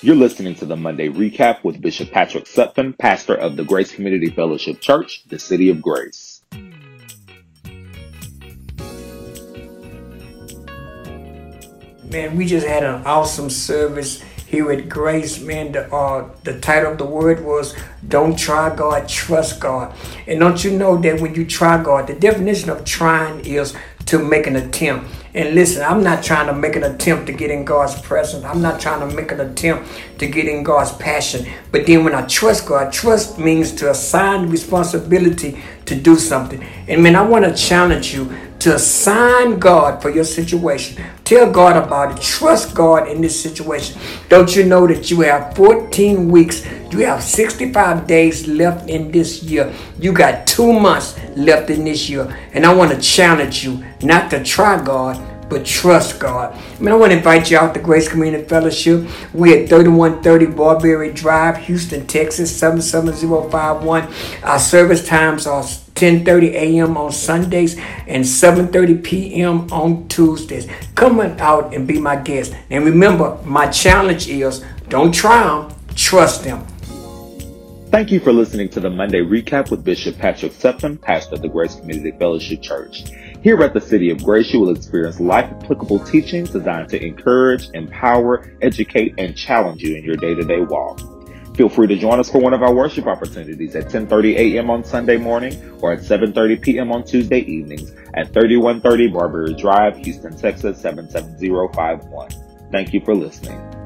You're listening to the Monday Recap with Bishop Patrick Sutphin, pastor of the Grace Community Fellowship Church, the City of Grace. Man, we just had an awesome service here at Grace. Man, the, uh, the title of the word was Don't Try God, Trust God. And don't you know that when you try God, the definition of trying is to make an attempt. And listen, I'm not trying to make an attempt to get in God's presence. I'm not trying to make an attempt to get in God's passion. But then when I trust God, trust means to assign responsibility to do something. And man, I want to challenge you to assign God for your situation. Tell God about it. Trust God in this situation. Don't you know that you have 14 weeks? You have 65 days left in this year. You got two months left in this year. And I want to challenge you not to try God, but trust God. I mean, I want to invite you out to Grace Community Fellowship. We're at 3130 Barberry Drive, Houston, Texas, 77051. Our service times are 10:30 a.m. on Sundays and 7:30 p.m. on Tuesdays. Come on out and be my guest. And remember, my challenge is don't try them, trust them. Thank you for listening to the Monday Recap with Bishop Patrick Sutphin, pastor of the Grace Community Fellowship Church. Here at the City of Grace, you will experience life applicable teachings designed to encourage, empower, educate, and challenge you in your day to day walk. Feel free to join us for one of our worship opportunities at 10:30 a.m. on Sunday morning or at 7:30 p.m. on Tuesday evenings at 3130 Barberry Drive, Houston, Texas 77051. Thank you for listening.